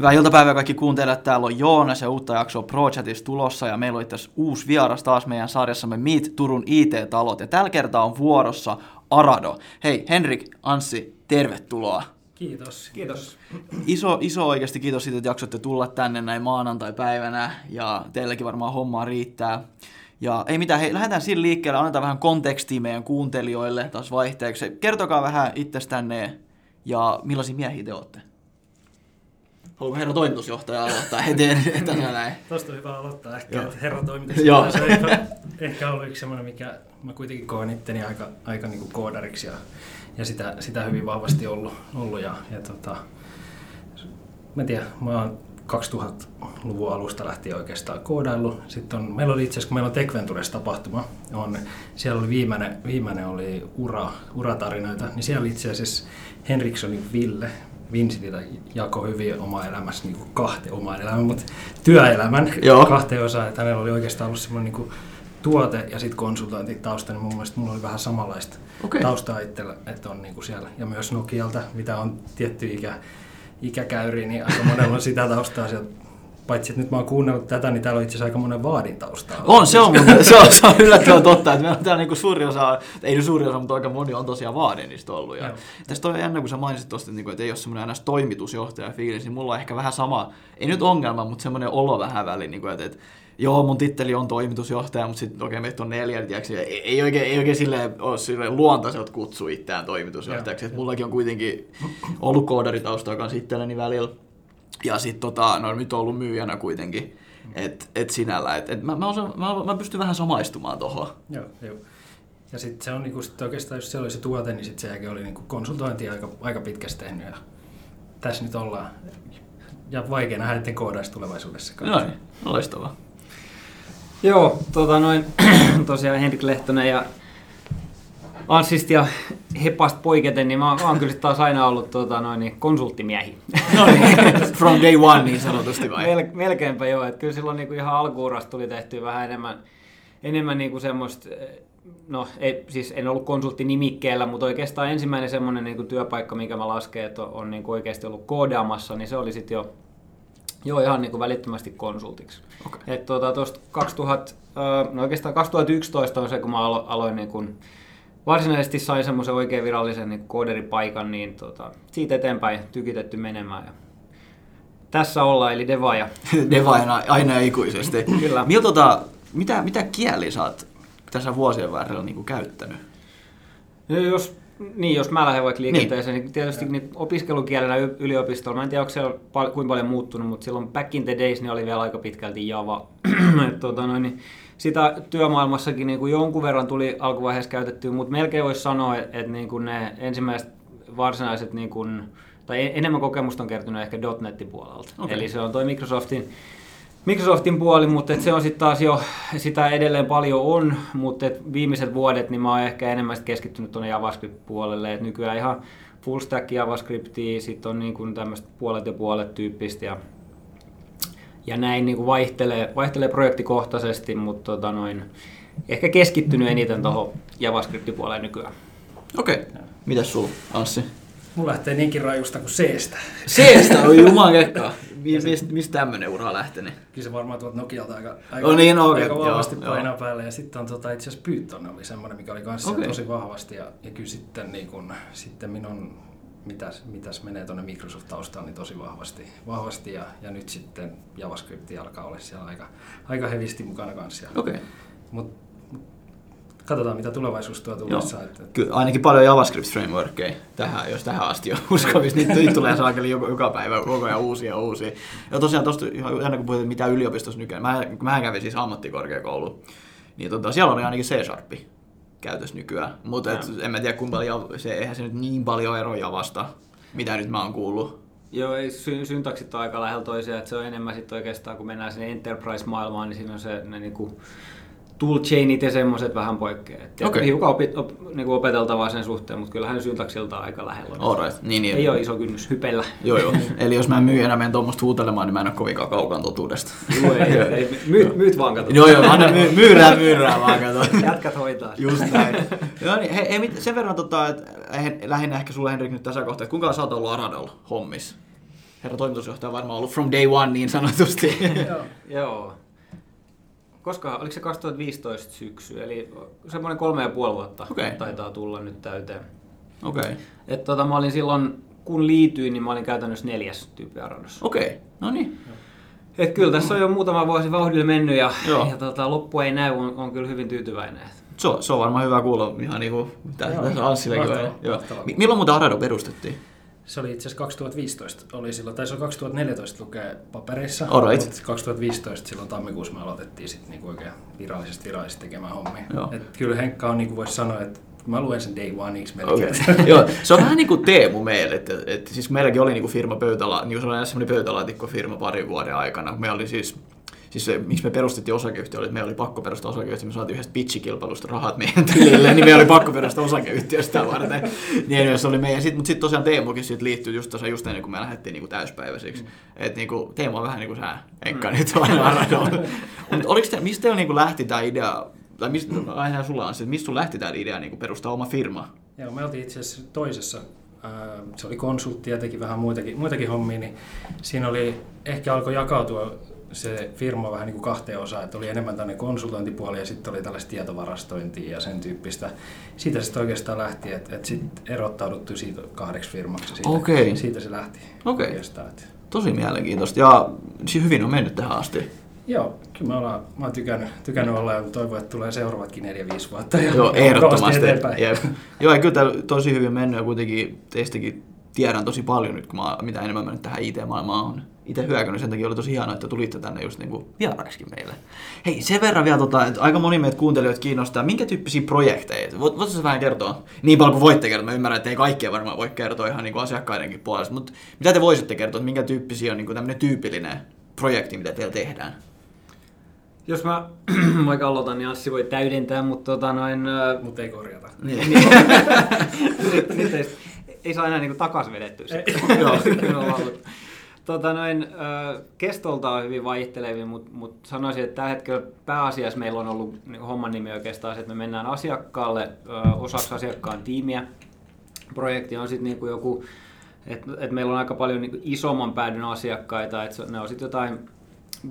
Hyvää iltapäivää kaikki kuuntelijat. Täällä on Joonas ja uutta jaksoa ProChatissa tulossa ja meillä on tässä uusi vieras taas meidän sarjassamme Meet Turun IT-talot. Ja tällä kertaa on vuorossa Arado. Hei Henrik, Anssi, tervetuloa. Kiitos. Kiitos. Iso, iso oikeasti kiitos siitä, että jaksoitte tulla tänne näin maanantai-päivänä ja teilläkin varmaan hommaa riittää. Ja ei mitään, hei, lähdetään sillä liikkeelle, annetaan vähän kontekstia meidän kuuntelijoille taas vaihteeksi. Kertokaa vähän itsestänne ja millaisia miehiä te olette. Haluatko herra toimitusjohtaja aloittaa heti etänä näin? Tuosta on hyvä aloittaa ehkä, Joo. että herra toimitusjohtaja se ehkä, ehkä ollut yksi semmoinen, mikä mä kuitenkin koen itteni aika, aika niin kuin koodariksi ja, ja sitä, sitä hyvin vahvasti ollut, ollut ja, ja tota, mä en tiedä, mä oon 2000-luvun alusta lähtien oikeastaan koodaillut. Sitten on, meillä oli itse asiassa, kun meillä on Tekventures tapahtuma, on, siellä oli viimeinen, viimeinen oli ura, uratarinoita, niin siellä oli itse asiassa Henrikssonin Ville, Vincitillä jako hyvin oma elämässä niin kuin kahteen omaan elämään, mutta työelämän Joo. kahteen osaan. Että hänellä oli oikeastaan ollut semmoinen niin tuote ja sitten konsultointitausta, niin mun mielestä mulla oli vähän samanlaista okay. taustaa itsellä, että on niin kuin siellä. Ja myös Nokialta, mitä on tietty ikä, ikäkäyri, niin aika monella on sitä taustaa sieltä paitsi että nyt mä oon kuunnellut tätä, niin täällä on itse asiassa aika monen vaadin taustaa. On, se on, se on, se on yllättävän totta, että meillä on täällä niinku suuri osa, ei nyt suuri osa, mutta aika moni on tosiaan vaadinista ollut. Ja tästä on jännä, kun sä mainitsit tuosta, että, että ei ole semmoinen aina toimitusjohtaja fiilis, niin mulla on ehkä vähän sama, ei nyt ongelma, mutta semmoinen olo vähän väliin, niin kuin, että, että joo, mun titteli on toimitusjohtaja, mutta sitten okei, meitä on neljä, tiiäks, ei, ei, oikein, ei oikein sille ole sille luontaiselta kutsu itseään toimitusjohtajaksi. Että mullakin on kuitenkin ollut koodaritausta kanssa itselleni välillä. Ja sitten tota, no nyt on ollut myyjänä kuitenkin. Et, et sinällä, et, et mä, mä, osaan, mä, mä pystyn vähän samaistumaan tuohon. Joo, joo. Ja sitten se on niinku, sit oikeastaan, jos se oli se tuote, niin sitten se jälkeen oli niinku konsultointi aika, aika pitkästi tehnyt. Ja tässä nyt ollaan. Ja vaikea nähdä, että koodaisi tulevaisuudessa. No niin, loistavaa. Joo, tota noin, tosiaan Henrik Lehtonen ja Anssista ja Hepasta poiketen, niin mä oon kyllä taas aina ollut tota, noin, niin konsulttimiehi. No niin, from day one niin sanotusti vai? Mel, melkeinpä joo, että kyllä silloin niin kuin ihan alkuurasta tuli tehty vähän enemmän, enemmän niin kuin semmoista, no ei, siis en ollut konsultti nimikkeellä, mutta oikeastaan ensimmäinen semmoinen niin kuin työpaikka, mikä mä lasken, että on, on niin kuin oikeasti ollut koodaamassa, niin se oli sitten jo Joo, ihan niin kuin välittömästi konsultiksi. Okay. Et tuota, 2000, no oikeastaan 2011 on se, kun mä aloin, aloin niin kuin, varsinaisesti sain semmoisen oikein virallisen niin kooderipaikan, niin tota, siitä eteenpäin tykitetty menemään. Ja tässä ollaan, eli Devaja. Devaja aina ikuisesti. Kyllä. Mil, tota, mitä, mitä kieli sä oot tässä vuosien varrella niin käyttänyt? No, jos niin, jos mä lähden vaikka liikenteeseen, niin, niin tietysti niin opiskelukielenä yliopistolla, mä en tiedä, onko se pal- kuinka paljon muuttunut, mutta silloin back in the days niin oli vielä aika pitkälti Java. Et, tota, noin, niin sitä työmaailmassakin niin kuin jonkun verran tuli alkuvaiheessa käytettyä, mutta melkein voisi sanoa, että, että niin kuin ne ensimmäiset varsinaiset, niin kuin, tai enemmän kokemusta on kertynyt ehkä .NETin puolelta. Okay. Eli se on toi Microsoftin Microsoftin puoli, mutta et se on sitten taas jo, sitä edelleen paljon on, mutta et viimeiset vuodet niin mä oon ehkä enemmän keskittynyt tuonne JavaScript-puolelle, että nykyään ihan full stack JavaScriptia, sitten on niin kuin tämmöistä puolet ja puolet tyyppistä ja, ja näin niin kuin vaihtelee, vaihtelee projektikohtaisesti, mutta tota noin, ehkä keskittynyt eniten tuohon JavaScript-puoleen nykyään. Okei, okay. mitäs sulla, Anssi? Mulla lähtee niinkin rajusta kuin C-stä. C-stä? Oi juman kekkaa. Mistä mis tämmöinen ura on lähtenyt? Kyllä se varmaan tuolta Nokialta aika, aika, oh, niin, okay. aika vahvasti joo, painaa joo. päälle. Ja sitten on tota, itse asiassa Python oli semmoinen, mikä oli kanssa okay. tosi vahvasti. Ja, ja kyllä sitten, niin kun, sitten minun mitäs, mitäs menee tuonne Microsoft-taustaan niin tosi vahvasti. vahvasti ja, ja nyt sitten JavaScript alkaa olla siellä aika, aika hevisti mukana kanssa. Okay. Mut katsotaan mitä tulevaisuus tuo tullessa. Että... Kyllä, ainakin paljon JavaScript-frameworkkeja tähän, jos tähän asti on uskovissa. Niitä, niitä tulee saakeli joka, joka päivä koko ajan uusia uusia. Ja tosiaan tuosta ihan kuin puhutaan, mitä yliopistossa nykyään. Mä, mä kävin siis ammattikorkeakoulu, niin tota, siellä oli ainakin C-sharppi käytössä nykyään. Mutta en mä tiedä, kuinka paljon, se, eihän se nyt niin paljon eroja vasta, mitä nyt mä oon kuullut. Joo, ei, sy- syntaksit on aika lähellä toisiaan, että se on enemmän sitten oikeastaan, kun mennään sinne enterprise-maailmaan, niin siinä on se ne, niin kuin, toolchainit ja semmoiset vähän poikkeaa. Okay. Hiukan opi, op, niin opeteltavaa sen suhteen, mutta kyllähän syntaksilta aika lähellä on. Alright. Niin, niin. Ei ole iso kynnys hypellä. Joo, joo. Eli jos mä myyjänä menen tuommoista huutelemaan, niin mä en ole kovinkaan kaukan totuudesta. Joo, ei, ei, myyt, myyt vaan kato. Joo, joo, anna my, myyrää, myyrää vaan kato. Jätkät hoitaa. Just näin. joo, niin, hei, hei, sen verran, tota, että lähinnä ehkä sulle Henrik nyt tässä kohtaa, että kuinka sä oot ollut Aradolla hommissa? herra toimitusjohtaja on varmaan ollut from day one niin sanotusti. Joo. Joo. Koska, oliko se 2015 syksy, eli semmoinen kolme ja puoli vuotta okay. taitaa tulla nyt täyteen. Okei. Okay. Et tota, mä olin silloin, kun liityin, niin mä olin käytännössä neljäs tyyppi. Okei, okay. no niin. Et kyllä tässä on jo muutama vuosi vauhdilla mennyt ja, ja tota, loppu ei näy, on, on kyllä hyvin tyytyväinen. Se on, se on varmaan hyvä kuulla ihan niin kuin tässä Anssillekin. Milloin muuta Arado perustettiin? Se oli itse asiassa 2015, oli silloin, tai se oli 2014 lukee paperissa, right. mutta 2015 silloin tammikuussa me aloitettiin sitten niinku oikein virallisesti virallisesti tekemään hommia. Et kyllä Henkka on, niin kuin voisi sanoa, että Mä luen sen day oneiksi melkein. Okay. Joo, se on vähän niin kuin Teemu meille. Että, että, siis meilläkin oli niin kuin firma pöytäla, niin kuin se oli semmoinen pöytälaatikko firma parin vuoden aikana. Me oli siis siis se, miksi me perustettiin osakeyhtiö, oli, että meillä oli pakko perustaa osakeyhtiö, me saatiin yhdestä pitchikilpailusta rahat meidän tilille, niin meillä oli pakko perustaa osakeyhtiö sitä varten. Niin se oli meidän, sit, mutta sitten tosiaan Teemukin sit liittyy just tosiaan just ennen kuin me lähdettiin niinku täyspäiväisiksi. Mm. Että niinku, Teemu on vähän niin kuin sä, Enkka mm. nyt on Mutta oliko te, mistä teillä niinku lähti tämä idea, tai mistä, aina sulla on se, mistä sun lähti tämä idea niinku perustaa oma firma? Joo, me oltiin itse asiassa toisessa se oli konsultti ja teki vähän muitakin, muitakin hommia, niin siinä oli, ehkä alkoi jakautua se firma vähän niin kuin kahteen osaan, että oli enemmän tänne konsultointipuoli ja sitten oli tällaista tietovarastointia ja sen tyyppistä. Siitä sitten oikeastaan lähti, että, että sitten erottauduttu siitä kahdeksi firmaksi. Siitä, okay. siitä se lähti okay. oikeastaan. Että. Tosi mielenkiintoista ja hyvin on mennyt tähän asti. Joo, kyllä mä, ollaan, mä oon tykännyt, tykännyt olla ja toivon, että tulee seuraavatkin 4-5 vuotta. Ja Joo, ehdottomasti. Joo, ja kyllä tosi hyvin mennyt ja kuitenkin teistäkin tiedän tosi paljon nyt, kun mä, mitä enemmän mä nyt tähän IT-maailmaan on itse hyökännyt. Sen takia oli tosi hienoa, että tulitte tänne just niin vieraksikin meille. Hei, sen verran vielä, tota, että aika moni meitä kuuntelijoita kiinnostaa, minkä tyyppisiä projekteja? Voitko sä vähän kertoa? Niin paljon kuin voitte kertoa. Mä ymmärrän, että ei kaikkea varmaan voi kertoa ihan niin kuin asiakkaidenkin puolesta. Mutta mitä te voisitte kertoa, että minkä tyyppisiä on niin kuin tämmöinen tyypillinen projekti, mitä teillä tehdään? Jos mä vaikka aloitan, niin Anssi voi täydentää, mutta tota noin... Mutta ei korjata. Niin. Nyt ei, ei saa enää niinku takas vedettyä tota noin, kestolta on hyvin vaihtelevia, mutta mut sanoisin, että tällä hetkellä pääasiassa meillä on ollut niin homman nimi oikeastaan se, että me mennään asiakkaalle osaksi asiakkaan tiimiä. Projekti on sitten niinku joku, että et meillä on aika paljon niinku isomman päädyn asiakkaita, että ne on sitten jotain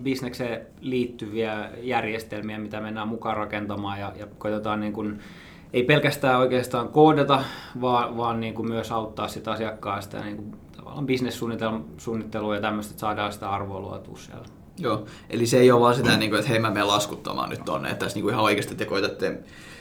bisnekseen liittyviä järjestelmiä, mitä mennään mukaan rakentamaan ja, ja koitetaan niin kuin, ei pelkästään oikeastaan koodata, vaan, vaan niin kuin myös auttaa sitä asiakkaa sitä niin kuin, tavallaan bisnessuunnittelua ja tämmöistä, että saadaan sitä arvoa luotua siellä. Joo, eli se ei ole vaan sitä, niin kuin, että hei mä menen laskuttamaan nyt tonne, että tässä niin kuin ihan oikeasti te koitatte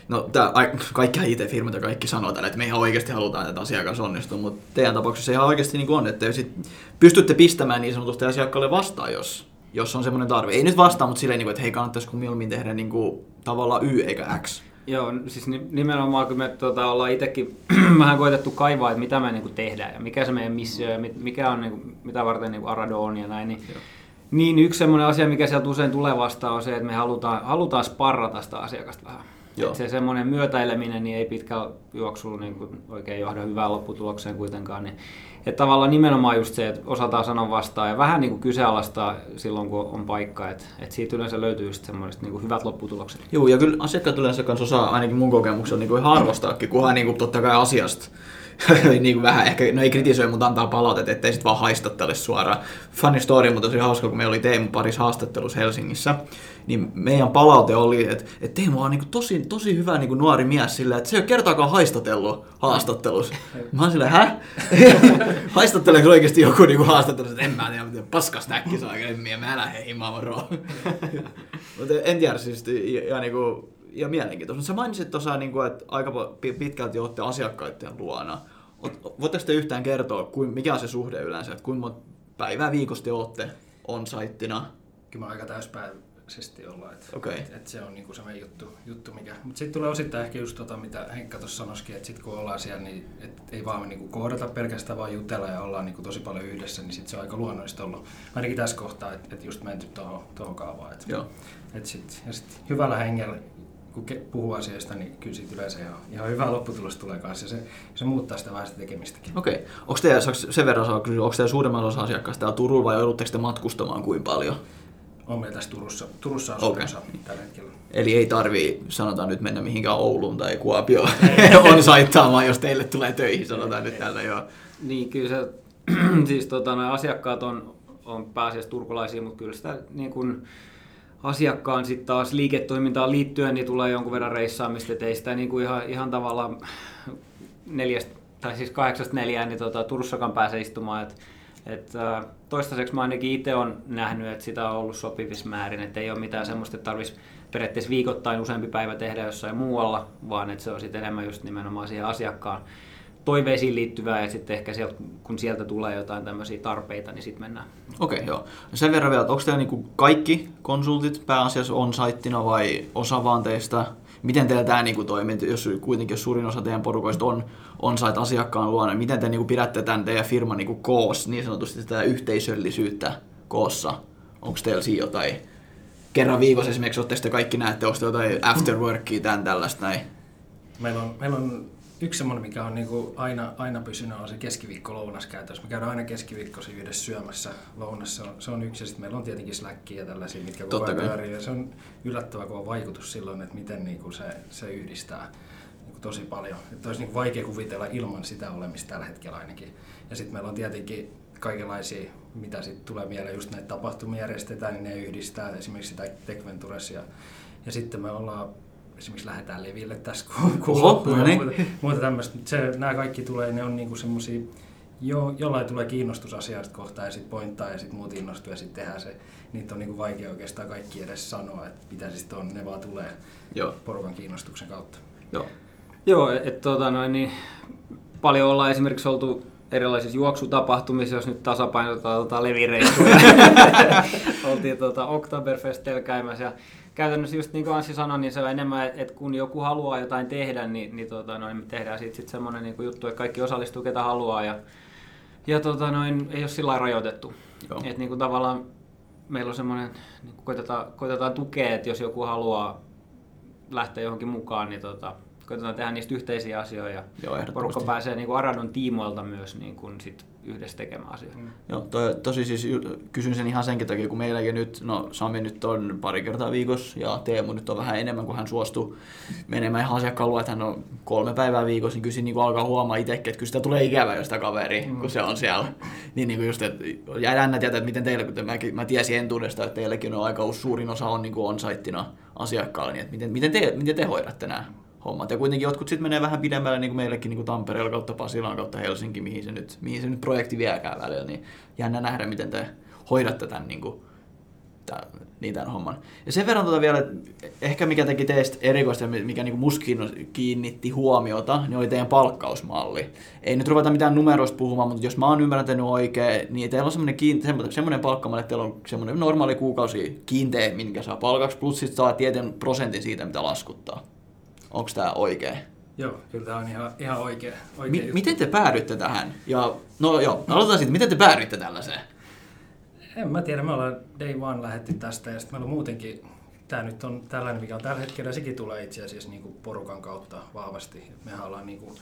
No, tää, kaikki IT-firmat ja kaikki sanoo tällä, että me ihan oikeasti halutaan, että asiakas onnistuu, mutta teidän tapauksessa ihan oikeasti niin on, että sit pystytte pistämään niin sanotusti asiakkaalle vastaan, jos, jos on semmoinen tarve. Ei nyt vastaa, mutta silleen, niin että hei, kannattaisiko mieluummin tehdä niin kuin, tavallaan Y eikä X. Joo, siis nimenomaan kun me tuota, ollaan itsekin vähän koitettu kaivaa, että mitä me niin kuin, tehdään ja mikä se meidän missio ja mikä on, niin kuin, mitä varten niin kuin Arado on ja näin, niin Joo. Niin yksi semmoinen asia, mikä sieltä usein tulee vastaan, on se, että me halutaan, halutaan sparrata sitä asiakasta vähän. Joo. se semmoinen myötäileminen niin ei pitkällä juoksulla niin kuin oikein johda hyvään lopputulokseen kuitenkaan. Niin, että tavallaan nimenomaan just se, että osataan sanoa vastaan ja vähän niin kuin kyseenalaistaa silloin, kun on paikka. Että, että siitä yleensä löytyy semmoiset niin kuin hyvät lopputulokset. Joo, ja kyllä asiakkaat yleensä kanssa osaa ainakin mun kokemuksella niin kuin ihan arvostaakin, kunhan niin kuin totta kai asiasta niin kuin vähän ehkä, no ei kritisoi, mutta antaa palautetta, ettei sitten vaan haistattele suoraan. Funny story, mutta tosi hauska, kun meillä oli Teemu parissa haastattelussa Helsingissä, niin meidän palaute oli, että, että Teemu on niin kuin tosi, tosi hyvä niin kuin nuori mies sillä, että se ei ole kertaakaan haistatellut haastattelussa. Mä oon silleen, hä? Haistatteleeko oikeasti joku niin kuin haastattelussa, että en mä tiedä, miten paskas näkki saa, en mä lähde himaan. Mutta en tiedä, siis ja, ja niin kuin, ja mielenkiintoista. Sä mainitsit tuossa, niin kuin, että aika pitkälti olette asiakkaiden luona. Voitteko te yhtään kertoa, mikä on se suhde yleensä, että kuinka monta päivää viikosta te olette on-saittina? Kyllä mä aika täyspäiväisesti ollaan, että okay. et, et se on niinku sellainen juttu, juttu mikä... Mutta sitten tulee osittain ehkä just tota, mitä Henkka tuossa sanoisikin, että sitten kun ollaan siellä, niin et ei vaan niinku koodata pelkästään vaan jutella ja ollaan niinku tosi paljon yhdessä, niin sitten se on aika luonnollista ollut. Ainakin tässä kohtaa, että et just menty tuohon kaavaan. Et, Joo. Et sit, ja sitten hyvällä hengellä kun puhuu asiasta, niin kyllä siitä yleensä ihan, ihan hyvä lopputulos tulee kanssa. Ja se, se muuttaa sitä vähän sitä tekemistäkin. Okei. Okay. Onko teillä, sen verran saa kysyä, onko suurimman osa asiakkaista täällä Turulla vai joudutteko te matkustamaan kuin paljon? On meillä tässä Turussa, Turussa okay. tällä hetkellä. Eli ei tarvii, sanotaan nyt mennä mihinkään Ouluun tai Kuopioon on saittaamaan, jos teille tulee töihin, sanotaan nyt tällä joo. Niin, kyllä se siis tota, asiakkaat on, on pääasiassa turkulaisia, mutta kyllä sitä niin kuin, asiakkaan sitten taas liiketoimintaan liittyen niin tulee jonkun verran reissaamista, että ei sitä niin kuin ihan, ihan tavallaan neljästä, tai siis kahdeksasta neljään niin tota, Turussakaan pääse istumaan. Et, et, toistaiseksi mä ainakin itse on nähnyt, että sitä on ollut sopivissa määrin, että ei ole mitään semmoista, että tarvitsisi periaatteessa viikoittain useampi päivä tehdä jossain muualla, vaan että se on sitten enemmän just nimenomaan siihen asiakkaan toiveisiin liittyvää ja sitten ehkä sieltä, kun sieltä tulee jotain tämmöisiä tarpeita, niin sitten mennään. Okei, okay, joo. Sen verran vielä, että onko teillä niinku kaikki konsultit pääasiassa on saittina vai osa vaan teistä? Miten teillä tämä niinku toimii, jos kuitenkin jos suurin osa teidän porukoista on on sait asiakkaan luona, miten te niinku pidätte tämän teidän firman niinku koos, niin sanotusti tätä yhteisöllisyyttä koossa? Onko teillä siinä jotain kerran viikossa esimerkiksi, olette sitten kaikki näette, onko jotain afterworkia, tämän tällaista näin? Meillä on, meillä on yksi semmoinen, mikä on niinku aina, aina pysynyt, on se keskiviikko lounaskäytössä. Me käydään aina keskiviikkosi yhdessä syömässä lounassa. Se on, se on yksi ja sitten meillä on tietenkin Slackia ja tällaisia, mitkä koko ajan pyörii. Ja se on yllättävä kova vaikutus silloin, että miten niinku se, se yhdistää niinku tosi paljon. Että olisi niinku vaikea kuvitella ilman sitä olemista tällä hetkellä ainakin. Ja sitten meillä on tietenkin kaikenlaisia, mitä sitten tulee mieleen, just näitä tapahtumia järjestetään, niin ne yhdistää esimerkiksi sitä Tech Ventures ja, ja sitten me ollaan esimerkiksi lähdetään leville tässä kuulla no niin. muuta, muuta tämmöistä. Se, nämä kaikki tulee, ne on niinku semmoisia, jo, jollain tulee kiinnostus asiasta kohtaan ja sitten pointtaa ja sitten muut innostuu ja sitten tehdään se. Niitä on niinku vaikea oikeastaan kaikki edes sanoa, että mitä siis on, ne vaan tulee Joo. porukan kiinnostuksen kautta. Joo, Joo että tota noin, niin paljon ollaan esimerkiksi oltu erilaisissa juoksutapahtumissa, jos nyt tasapainotetaan tota levireissuja. Oltiin tota Oktoberfestillä käymässä ja käytännössä just niin kuin Anssi sanoi, niin se on enemmän, että kun joku haluaa jotain tehdä, niin, niin, tota, noin, me tehdään siitä sit semmoinen niin juttu, että kaikki osallistuu ketä haluaa ja, ja tota, noin, ei ole sillä rajoitettu. Että niin kuin tavallaan meillä on semmoinen, niin koitetaan, koitetaan tukea, että jos joku haluaa lähteä johonkin mukaan, niin tota, koitetaan tehdä niistä yhteisiä asioita ja porukka pääsee niin kuin Aradon tiimoilta myös niin kuin sit yhdessä tekemään asioita. Mm. Joo, to, tosi siis kysyn sen ihan senkin takia, kun meilläkin nyt, no Sami nyt on pari kertaa viikossa ja Teemu nyt on vähän enemmän, kun hän suostuu menemään ihan asiakkaan että hän on kolme päivää viikossa, niin kyllä niin alkaa huomaa itsekin, että kyllä sitä tulee ikävä, jos sitä kaveri, mm. kun se on siellä. niin, niin kuin just, että jännä tietää, että miten teillä, kun mä, mä tiesin entuudesta, että teilläkin on aika suurin osa on niin on-saittina asiakkaalla, niin että miten, miten, te, miten te hoidatte nämä hommat. Ja kuitenkin jotkut sitten menee vähän pidemmälle, niin kuin meillekin niin kuin Tampereella kautta Pasilaan kautta Helsinki, mihin se nyt, mihin se nyt projekti viekään välillä. Niin jännä nähdä, miten te hoidatte tämän, niin kuin, tämän, niin tämän homman. Ja sen verran tuota vielä, ehkä mikä teki teistä erikoista mikä niin muskin kiinnitti huomiota, niin oli teidän palkkausmalli. Ei nyt ruveta mitään numeroista puhumaan, mutta jos mä oon ymmärtänyt oikein, niin teillä on semmoinen, kiinte- semmoinen palkkamalli, että teillä on semmoinen normaali kuukausi kiinteä, minkä saa palkaksi, plus sitten saa tietyn prosentin siitä, mitä laskuttaa. Onko tämä oikein? Joo, kyllä tämä on ihan, ihan oikein. oikein Mi- miten te päädyitte tähän? Ja, no joo, aloitetaan sitten. Miten te päädyitte tällaiseen? En mä tiedä, me ollaan day one lähetty tästä ja sitten meillä on muutenkin, tämä nyt on tällainen, mikä on tällä hetkellä, sekin tulee itse asiassa niin kuin porukan kautta vahvasti. Mehän ollaan niin kuin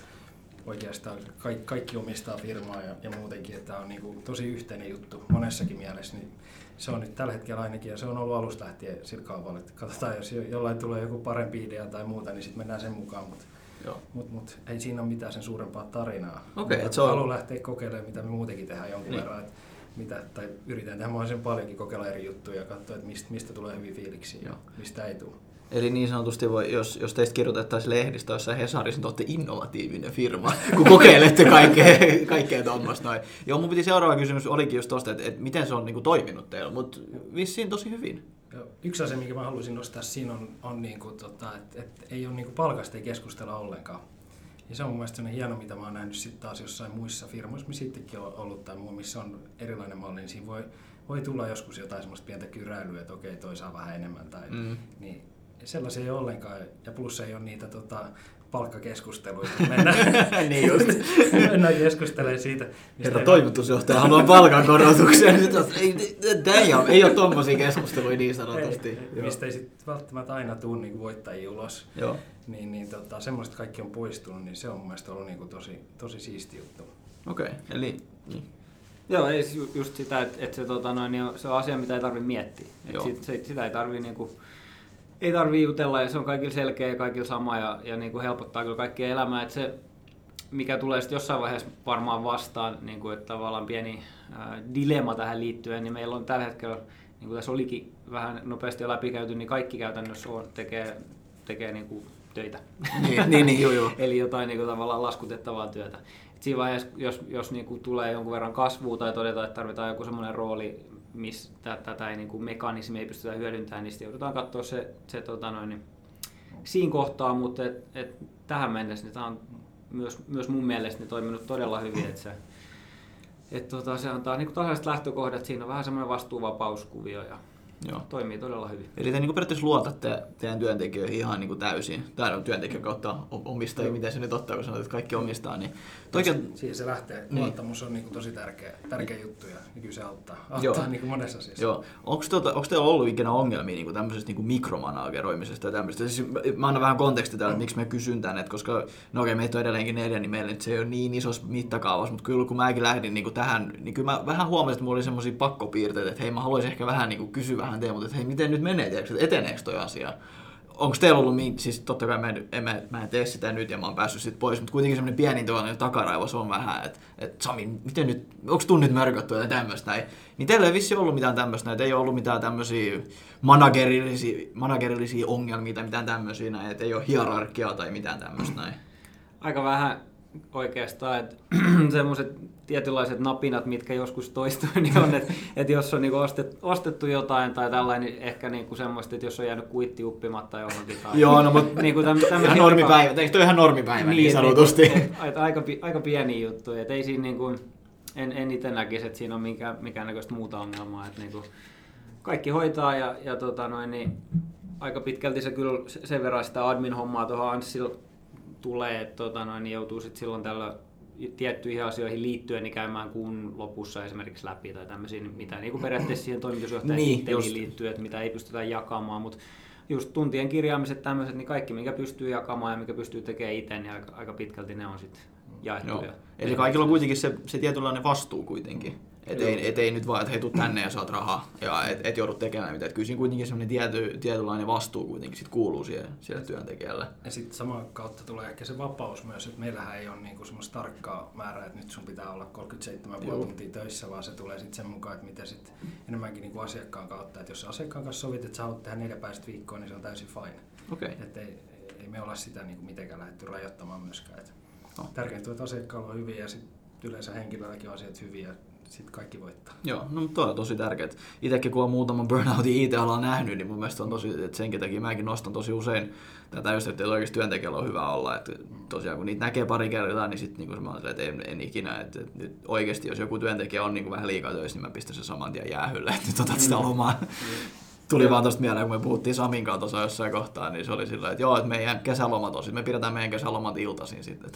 oikeastaan kaikki, kaikki omistaa firmaa ja, ja muutenkin, että tämä on niin kuin tosi yhteinen juttu monessakin mielessä. Niin se on nyt tällä hetkellä ainakin, ja se on ollut alusta lähtien sillä kaupalla, että katsotaan, jos jollain tulee joku parempi idea tai muuta, niin sitten mennään sen mukaan, mutta mut, mut, ei siinä ole mitään sen suurempaa tarinaa. Okay, mutta se on... Haluan lähteä kokeilemaan, mitä me muutenkin tehdään jonkun niin. verran, että mitä, tai yritän tehdä mahdollisimman paljonkin kokeilla eri juttuja ja katsoa, että mistä, mistä tulee hyviä fiiliksiä ja mistä ei tule. Eli niin sanotusti, voi, jos, jos teistä kirjoitettaisiin lehdistä jossain Hesarissa, niin te olette innovatiivinen firma, kun kokeilette kaikkea, kaikkea tuommoista noin. Joo, mun piti seuraava kysymys olikin just tosta, että, että miten se on niin kuin, toiminut teillä, mutta vissiin tosi hyvin. Joo, yksi asia, minkä mä haluaisin nostaa siinä on, on niin kuin, tota, että, että ei ole niin kuin palkasta ei keskustella ollenkaan. Ja se on mun mielestä hieno, mitä mä oon nähnyt sitten taas jossain muissa firmoissa, missä sittenkin on ollut tai muu, missä on erilainen malli, niin siinä voi, voi tulla joskus jotain semmoista pientä kyräilyä, että okei, toi saa vähän enemmän. Tai, mm. niin sellaisia ei ole ollenkaan. Ja plus ei ole niitä tota, palkkakeskusteluita. Mennään, niin just. mennään keskustelemaan siitä. Herra toimitusjohtaja haluaa palkankorotuksia. Sitten, ei, ei, ole, ei ole tuommoisia keskusteluja niin sanotusti. Ei, mistä ei sitten välttämättä aina tule niin voittajia ulos. Joo. Niin, niin tota, semmoista kaikki on poistunut, niin se on mun mielestä ollut niin kuin tosi, tosi siisti juttu. Okei, okay. eli... Niin. Joo, ei just sitä, että, että se, tota, noin, niin se on asia, mitä ei tarvitse miettiä. Joo. Sit, se, sitä ei tarvitse niin kuin, ei tarvii jutella ja se on kaikille selkeä ja kaikille sama ja, ja niin kuin helpottaa kyllä kaikkia elämää. Että se, mikä tulee sitten jossain vaiheessa varmaan vastaan, niin kuin, että tavallaan pieni ää, dilemma tähän liittyen, niin meillä on tällä hetkellä, niin kuin tässä olikin vähän nopeasti jo läpikäyty, niin kaikki käytännössä on, tekee, tekee niin kuin töitä. niin, niin, niin joo, joo. Eli jotain niin kuin, tavallaan laskutettavaa työtä. Et siinä vaiheessa, jos, jos niin kuin tulee jonkun verran kasvua tai todetaan, että tarvitaan joku semmoinen rooli, missä tätä ei, niin kuin mekanismi ei pystytä hyödyntämään, niin joudutaan katsoa se, se tota noin, niin siinä kohtaa, mutta et, et tähän mennessä niin tämä on myös, myös mun mielestä niin toiminut todella hyvin, että se, et tota, se antaa niin tasaiset lähtökohdat, siinä on vähän semmoinen vastuuvapauskuvio ja Joo. toimii todella hyvin. Eli te niin periaatteessa luotatte teidän työntekijöihin ihan niin kuin täysin, tai on työntekijän kautta omistajia, miten se nyt ottaa, kun sanoit, että kaikki omistaa. Niin toikin... Siihen se lähtee. Niin. Luottamus on niin kuin tosi tärkeä, tärkeä juttu ja niin kyllä se auttaa, auttaa niin kuin monessa asiassa. Joo. Onko, tuota, onko teillä ollut ikinä ongelmia niin kuin tämmöisestä niin kuin mikromanageroimisesta ja tämmöistä? Siis mä annan vähän kontekstia täällä, että miksi me kysyn tänne, että koska no okei, meitä on edelleenkin neljä, niin meillä se ei ole niin isossa mittakaavassa, mutta kyllä kun mäkin lähdin niin kuin tähän, niin kyllä mä vähän huomasin, että mulla oli semmoisia pakkopiirteitä, että hei mä haluaisin ehkä vähän niin kuin kysyä vähän mutta että hei miten nyt menee, tiedätkö, eteneekö toi asia? onko teillä ollut, siis totta kai mä en, mä, mä en tee sitä nyt ja mä oon päässyt sit pois, mutta kuitenkin semmoinen pieni tuollainen takaraivos on vähän, että et Sami, miten nyt, onko tunnit mörkötty ja tämmöistä näin. Niin teillä ei vissi ollut mitään tämmöistä, että ei ollut mitään tämmöisiä managerillisia, managerillisia ongelmia tai mitään tämmöisiä että ei ole hierarkiaa tai mitään tämmöistä. Aika vähän oikeastaan, että semmoiset tietynlaiset napinat, mitkä joskus toistuu, niin on, että, että jos on niinku ostet, ostettu jotain tai tällainen, niin ehkä niinku semmoista, että jos on jäänyt kuitti uppimatta johonkin. Tai, Joo, no mutta niinku täm, ihan normipäivä, eikö toi ihan normipäivä niin, niin sanotusti? Niin, aika, aika, aika pieni juttu, että ei siinä niinku, en, en itse näkisi, että siinä on minkään, mikään näköistä muuta ongelmaa, että niinku, kaikki hoitaa ja, ja tota noin, niin aika pitkälti se kyllä sen verran sitä admin-hommaa tuohon Anssilla tulee, että tota noin, niin joutuu sitten silloin tällä tiettyihin asioihin liittyen niin käymään kuun lopussa esimerkiksi läpi tai tämmöisiä, mitä niin kuin periaatteessa siihen toimitusjohtajan niin, liittyy, että mitä ei pystytä jakamaan, mutta just tuntien kirjaamiset tämmöiset, niin kaikki mikä pystyy jakamaan ja mikä pystyy tekemään itse, niin aika, aika pitkälti ne on sitten jaettu. Joo. Eli kaikilla on kuitenkin se, se tietynlainen vastuu kuitenkin. Et ei, et ei nyt vaan, että hei, tuu tänne ja saat rahaa ja et, et joudu tekemään mitään. Et kyllä siinä kuitenkin semmoinen tiety, tietynlainen vastuu kuitenkin sit kuuluu siihen, siihen työntekijälle. Ja sitten samaan kautta tulee ehkä se vapaus myös, että meillähän ei ole niinku semmoista tarkkaa määrää, että nyt sun pitää olla 37 tuntia töissä, vaan se tulee sitten sen mukaan, että miten sit enemmänkin niinku asiakkaan kautta. Että jos asiakkaan kanssa sovit, että sä haluat tehdä neljä päivästä viikkoa, niin se on täysin fine. Okay. Että ei, ei, me olla sitä niinku mitenkään lähdetty rajoittamaan myöskään. Et no. Tärkeintä on, että asiakkaalla on hyviä ja sitten yleensä henkilölläkin on asiat hyviä sitten kaikki voittaa. Joo, no toi on tosi tärkeää. Itsekin kun on muutaman burnoutin IT-alalla nähnyt, niin mun mielestä on tosi, että senkin takia mäkin nostan tosi usein tätä just, että oikeasti työntekijällä on hyvä olla. Että tosiaan kun niitä näkee pari kertaa, niin sitten niin mä olen että en, en ikinä. Että, että nyt oikeasti jos joku työntekijä on niin kuin vähän liikaa töissä, niin mä pistän sen saman tien jäähylle, että nyt otat sitä mm. Tuli vaan tuosta mieleen, kun me puhuttiin Samin kanssa tuossa jossain kohtaa, niin se oli sillä että joo, että meidän kesälomat on, me pidetään meidän kesälomat iltaisin sitten.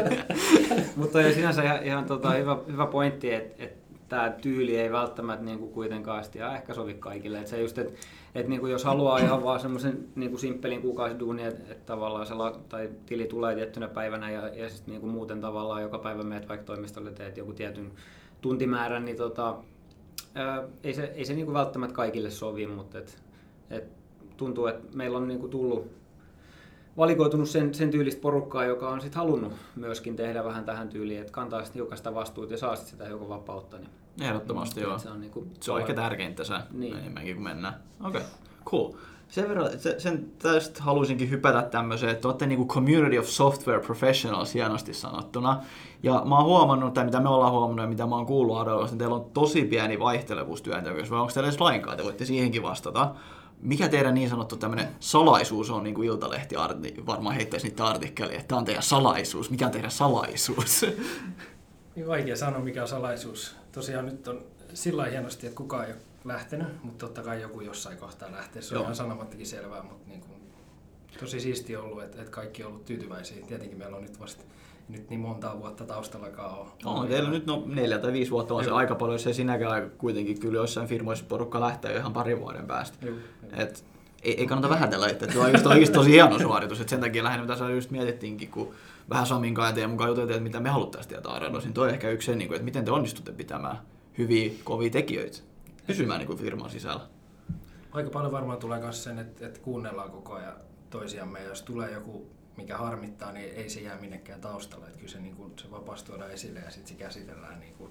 Mutta on sinänsä ihan, ihan tota, hyvä, hyvä pointti, että et, tämä tyyli ei välttämättä niinku kuitenkaan ja ehkä sovi kaikille. Et se just, et, et niinku jos haluaa ihan vaan semmoisen niinku simppelin kuukausiduunin, että et tavallaan se la, tai tili tulee tiettynä päivänä ja, ja sit niinku muuten tavallaan joka päivä meet vaikka toimistolle teet joku tietyn tuntimäärän, niin tota, ää, ei se, ei se niinku välttämättä kaikille sovi, mutta et, et tuntuu, että meillä on niinku tullut valikoitunut sen, sen tyylistä porukkaa, joka on sit halunnut myöskin tehdä vähän tähän tyyliin, että kantaa sitten hiukasta vastuuta ja saa sit sitä hiukan vapautta. Niin, Ehdottomasti joo. Se on, niinku, se on ehkä tärkeintä se niin. enemmänkin kuin mennään. Okei, okay. cool. Sen verran, sen tästä haluaisinkin hypätä tämmöiseen, että olette niinku community of software professionals hienosti sanottuna. Ja mä oon huomannut, tai mitä me ollaan huomannut ja mitä mä oon kuullut Adoilla, niin teillä on tosi pieni vaihtelevuus työntekijöissä, vai onko teillä edes lainkaan, te voitte siihenkin vastata mikä teidän niin sanottu tämmöinen salaisuus on, niin kuin Iltalehti varmaan heittäisi niitä artikkeleja, että tämä on teidän salaisuus. Mikä on teidän salaisuus? Niin vaikea sanoa, mikä on salaisuus. Tosiaan nyt on sillä hienosti, että kukaan ei ole lähtenyt, mutta totta kai joku jossain kohtaa lähtee. Se on Joo. ihan sanomattakin selvää, mutta niin kuin, tosi siisti ollut, että, että kaikki on ollut tyytyväisiä. Tietenkin meillä on nyt vasta nyt niin montaa vuotta taustallakaan ole. On teillä nyt no, neljä tai viisi vuotta on se aika paljon, se sinäkään kuitenkin kyllä jossain firmoissa porukka lähtee ihan parin vuoden päästä. Joo, Et, ei, ei kannata vähätellä, että se on oikeasti, oikeasti tosi hieno suoritus. Et sen takia lähinnä mitä sä just mietittiinkin, kun vähän Samin kanssa ja mukaan juteltiin, että mitä me haluttaisiin tietää Aradossa, niin toi on ehkä yksi se, niin että miten te onnistutte pitämään hyviä, kovia tekijöitä pysymään niin kuin firman sisällä. Aika paljon varmaan tulee myös sen, että, että kuunnellaan koko ajan toisiamme. Ja jos tulee joku mikä harmittaa, niin ei se jää minnekään taustalle. Että kyllä se, niin kuin, se vapaus tuodaan esille ja sitten se käsitellään niin kuin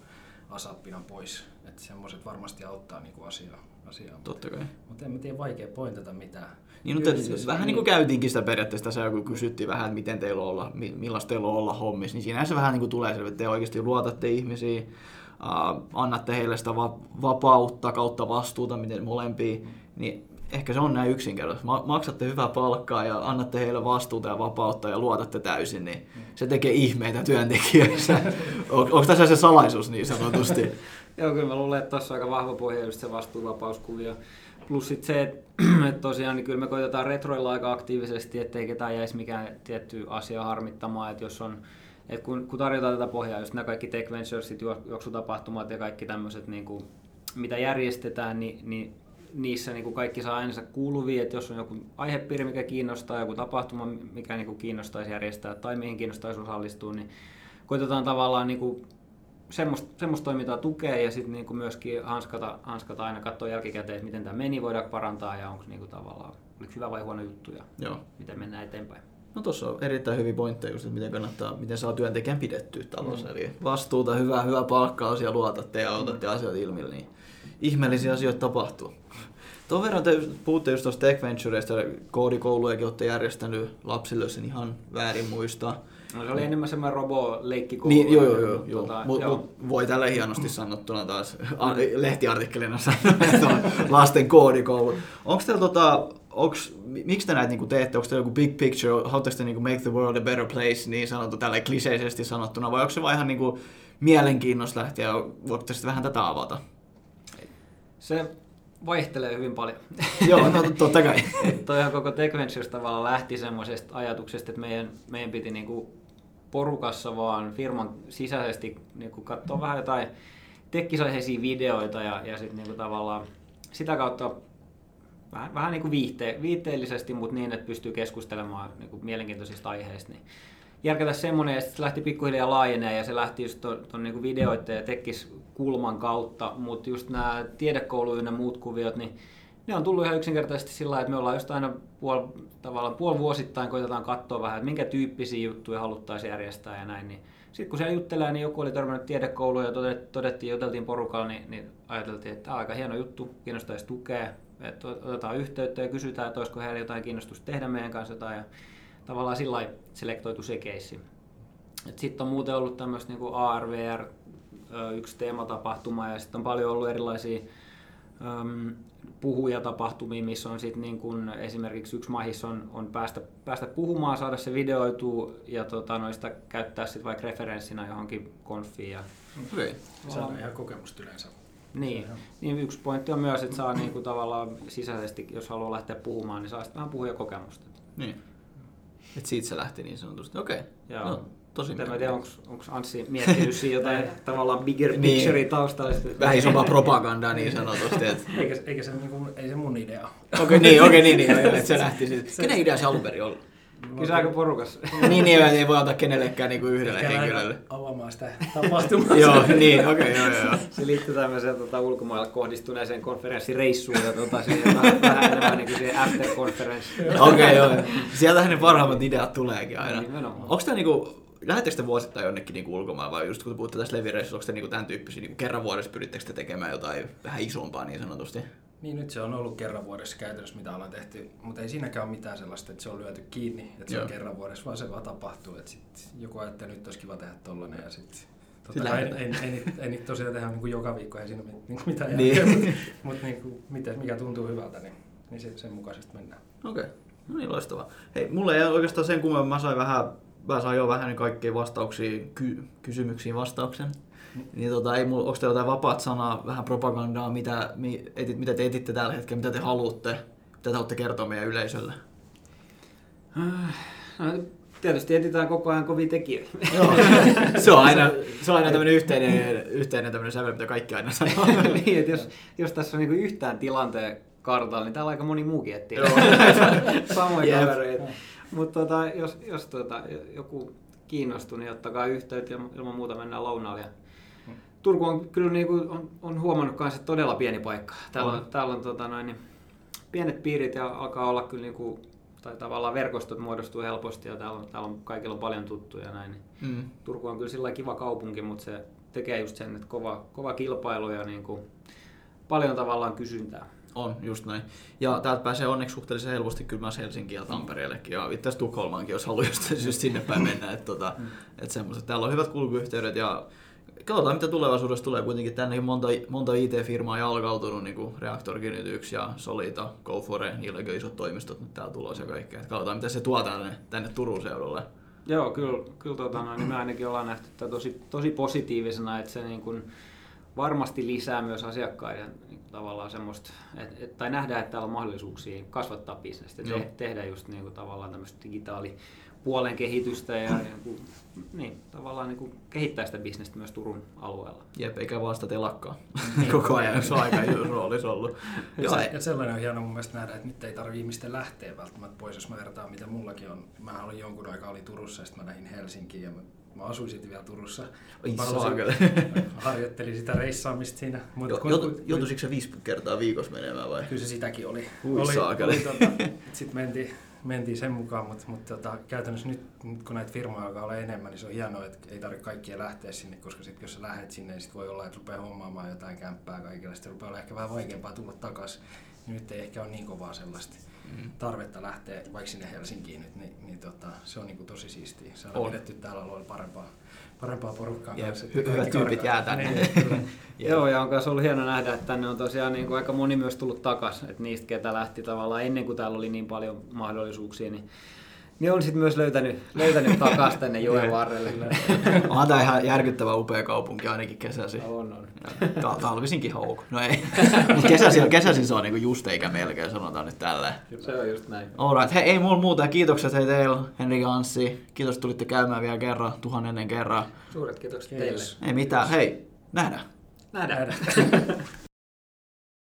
asappina pois. Että semmoiset varmasti auttaa niin kuin asiaa. asiaa. Totta kai. Mutta en mä tiedä, vaikea pointata mitään. Niin, mutta siis, vähän niin kuin käytiinkin sitä periaatteessa se, kun kysyttiin vähän, että miten teillä on olla, millaista teillä on olla hommissa, niin siinä se vähän niin kuin tulee selvä, että te oikeasti luotatte ihmisiin, uh, annatte heille sitä va- vapautta kautta vastuuta, miten molempia, niin ehkä se on näin yksinkertaisesti. Maksatte hyvää palkkaa ja annatte heille vastuuta ja vapautta ja luotatte täysin, niin se tekee ihmeitä työntekijöissä. on, onko tässä se salaisuus niin sanotusti? Joo, kyllä mä luulen, että tuossa on aika vahva pohja just se vastuuvapauskuvio. Plus sit se, että et tosiaan niin kyllä me koitetaan retroilla aika aktiivisesti, ettei ketään jäisi mikään tietty asia harmittamaan, että jos on et kun, kun tarjotaan tätä pohjaa, just nämä kaikki Tech Venturesit, juoksutapahtumat ja kaikki tämmöiset, niin kuin, mitä järjestetään, niin, niin niissä niin kuin kaikki saa äänensä kuuluvia, että jos on joku aihepiiri, mikä kiinnostaa, joku tapahtuma, mikä niin kuin kiinnostaisi järjestää tai mihin kiinnostaisi osallistua, niin koitetaan tavallaan niin kuin semmoista, semmoista toimintaa tukea ja sitten niin myöskin hanskata, hanskata aina katsoa jälkikäteen, että miten tämä meni, voidaan parantaa ja onko niin kuin tavallaan oliko hyvä vai huono juttu ja Joo. miten mennään eteenpäin. No tuossa on erittäin hyviä pointteja, just, että miten kannattaa, miten saa työntekijän pidettyä talossa. Mm. Eli vastuuta, hyvää, hyvää palkkaa ja luotatte ja otatte mm. asiat ilmi, niin ihmeellisiä asioita tapahtuu. Tuon verran te puhutte just tuosta Tech Ventureista, koodikoulujakin olette järjestänyt lapsille, jos en ihan väärin muista. No, se oli enemmän semmoinen robo-leikkikoulu. Niin, joo, joo, joo. joo. Tota, mut, joo. Mut voi tällä hienosti sanottuna taas lehtiartikkelina sanoa, lasten koodikoulu. Onko teillä tota, onks, miksi te näitä niinku teette? Onko teillä joku big picture? Haluatteko te niinku make the world a better place, niin sanottu tällä kliseisesti sanottuna, vai onko se vaan ihan niinku mielenkiinnosta lähteä, voitte sitten vähän tätä avata? Se vaihtelee hyvin paljon. Joo, no, totta kai. Toihan koko Tech Ventures tavallaan lähti semmoisesta ajatuksesta, että meidän, meidän piti niinku porukassa vaan firman sisäisesti niinku katsoa vähän jotain tekkisaiheisia videoita ja, ja sitten niinku tavallaan sitä kautta vähän, vähän niin kuin viihte, viihteellisesti, mutta niin, että pystyy keskustelemaan niin kuin mielenkiintoisista aiheista. Niin järkätä semmoinen, ja se lähti pikkuhiljaa laajenee, ja se lähti just tuon niin videoiden ja tekkis kulman kautta, mutta just nämä tiedekoulujen ja muut kuviot, niin ne on tullut ihan yksinkertaisesti sillä että me ollaan just aina puol, tavallaan puol vuosittain koitetaan katsoa vähän, että minkä tyyppisiä juttuja haluttaisiin järjestää ja näin. Niin sitten kun siellä juttelee, niin joku oli törmännyt tiedekouluun ja todettiin, juteltiin porukalla, niin, niin ajateltiin, että tämä on aika hieno juttu, kiinnostaisi tukea, että otetaan yhteyttä ja kysytään, että olisiko heillä jotain kiinnostusta tehdä meidän kanssa jotain. Ja tavallaan sillä selektoitu se keissi. Sitten on muuten ollut tämmöistä niin ARVR, yksi teematapahtuma ja sitten on paljon ollut erilaisia um, puhujatapahtumia, missä on sitten niin kun esimerkiksi yksi mahis on, on päästä, päästä puhumaan, saada se videoitu ja tota, noista käyttää sitten vaikka referenssinä johonkin konfiin. Ja, okay. Se on ihan kokemusta yleensä. Niin, niin yksi pointti on myös, että saa niinku tavallaan sisäisesti, jos haluaa lähteä puhumaan, niin saa sitten vähän puhujakokemusta. Niin. Et siitä se lähti niin sanotusti. Okei. Okay. No, tosi En tiedä, onko Anssi miettinyt siinä jotain tavallaan bigger niin. picture taustalla. Vähän isompaa propagandaa niin sanotusti. Että... eikä, eikä se, niin kuin, ei se mun idea Okei, okay, niin, okay, niin, niin, että se lähti siitä. Kenen idea se alun perin ollut? Kysääkö porukassa? niin, niin, ei voi antaa kenellekään niin kuin yhdelle Ehkä henkilölle. avaamaan sitä tapahtumaa. joo, niin, okei, okay, joo, joo. Se liittyy tämmöiseen tota, ulkomailla kohdistuneeseen konferenssireissuun ja tota, siihen vähän, vähän enemmän niin kuin siihen after conference. okei, okay, joo. Sieltähän ne parhaimmat ideat tuleekin aina. Niin, Onko tämä niinku, lähettekö te vuosittain jonnekin niinku ulkomaan vai just kun te puhutte tästä levireissusta, onko te niinku tämän tyyppisiä, niinku kerran vuodessa pyrittekö te tekemään jotain vähän isompaa niin sanotusti? Niin nyt se on ollut kerran vuodessa käytännössä, mitä ollaan tehty, mutta ei siinäkään ole mitään sellaista, että se on lyöty kiinni, että se Joo. on kerran vuodessa, vaan se vaan tapahtuu. Että sit joku ajattelee, että nyt olisi kiva tehdä tollanen ja sitten Totta en, en, en, en, en tosiaan tehdä niin kuin joka viikko, ei siinä ole niin mitään niin. järkeä, mutta, mutta niin kuin, mikä tuntuu hyvältä, niin, niin sen, sen mukaisesti mennään. Okei, okay. no niin loistavaa. Hei, mulle ei oikeastaan sen kummemmin, mä sain vähän, mä sain jo vähän kaikkia vastauksia, ky- kysymyksiin vastauksen. Niin tota, ei mulla, onko teillä jotain vapaat sanaa, vähän propagandaa, mitä, mi, etit, mitä te etitte tällä hetkellä, mitä te haluatte, mitä te haluatte kertoa meidän yleisölle? No, tietysti etsitään koko ajan kovia tekijöitä. Joo. se on aina, se on aina tämmöinen yhteinen, yhteinen tämmöinen sävel, mitä kaikki aina sanoo. niin, että jos, jos tässä on niinku yhtään tilanteen kartalla, niin täällä aika moni muukin etsii samoja yep. kavereita. Mutta tota, jos, jos tota, joku kiinnostuu, niin ottakaa yhteyttä ja ilman muuta mennään lounaalle Turku on kyllä niin kuin, on, on huomannut myös, että todella pieni paikka. Täällä on, on, täällä on tota noin, niin, pienet piirit ja alkaa olla kyllä niin kuin, tai tavallaan verkostot muodostuu helposti ja täällä on, täällä on kaikilla on paljon tuttuja ja näin. Niin mm. Turku on kyllä sillä kiva kaupunki, mutta se tekee just sen, että kova, kova kilpailu ja niin kuin paljon tavallaan kysyntää. On, just näin. Ja täältä pääsee onneksi suhteellisen helposti kyllä myös Helsinkiin ja Tampereellekin. Ja itse asiassa Tukholmaankin, jos haluaa jostain syystä sinne päin mennä. Että, tota, mm. että semmoiset. Täällä on hyvät kulkuyhteydet ja katsotaan mitä tulevaisuudessa tulee. Kuitenkin tänne monta, monta IT-firmaa jalkautunut, niin kuin Reaktorkin 1 ja Solita, GoFore, niillä on isot toimistot nyt täällä tulossa ja kaikkea. katsotaan mitä se tuo tänne, tänne Turun seudulle. Joo, kyllä, kyllä tota, no, niin me ainakin ollaan nähty tosi, tosi positiivisena, että se niin kuin, varmasti lisää myös asiakkaiden niin tavallaan semmoista, et, et, tai nähdään, että täällä on mahdollisuuksia kasvattaa bisnestä, te, tehdä just niin kuin, tavallaan tämmöistä digitaalipuolen kehitystä ja, ja niin, niin, tavallaan niin kuin, kehittää sitä bisnestä myös Turun alueella. Jep, eikä vaan sitä telakkaa niin. koko ajan, se on aika roolissa ollut. ja, se, ja sellainen on hieno mun mielestä nähdä, että nyt ei tarvitse ihmisten lähteä välttämättä pois, jos mä vertaan mitä mullakin on. Mä olin jonkun aikaa oli Turussa ja sitten mä lähdin Helsinkiin ja mä mä asuin sitten vielä Turussa. Oi harjoittelin sitä reissaamista siinä. Mut, jo, kun, joutu, joutuisitko se viisi kertaa viikossa menemään vai? Kyllä se sitäkin oli. Ui oli, oli tota, sitten mentiin, mentiin sen mukaan, mutta, mutta tota, käytännössä nyt, nyt, kun näitä firmoja alkaa olla enemmän, niin se on hienoa, että ei tarvitse kaikkia lähteä sinne, koska sit, jos sä lähdet sinne, niin sit voi olla, että rupeaa hommaamaan jotain kämppää kaikille, sitten rupeaa olla ehkä vähän vaikeampaa tulla takaisin. Nyt ei ehkä ole niin kovaa sellaista mm. tarvetta lähteä vaikka sinne Helsinkiin nyt, niin, niin tota, se on niin kuin tosi siistiä. Se on pidetty täällä alueella parempaa, parempaa porukkaa Jep, kanssa. Hyvät tyypit jää tänne. Niin, Joo, ja on myös ollut hieno nähdä, että tänne on tosiaan niin kuin aika moni myös tullut takaisin. Että niistä, ketä lähti tavallaan ennen kuin täällä oli niin paljon mahdollisuuksia, niin niin on sitten myös löytänyt, löytänyt takaisin tänne joen varrelle. Onhan tämä ihan järkyttävä upea kaupunki ainakin kesäsi. On, on. Ta- talvisinkin hauku. No ei. kesäsi, kesäsi se on niinku just eikä melkein, sanotaan nyt tälleen. Se on just näin. Alright. Hei, ei mulla muuta. Kiitokset hei teille, Henri Anssi. Kiitos, että tulitte käymään vielä kerran, tuhannen kerran. Suuret kiitokset teille. Ei mitään. Hei, nähdään. Nähdään.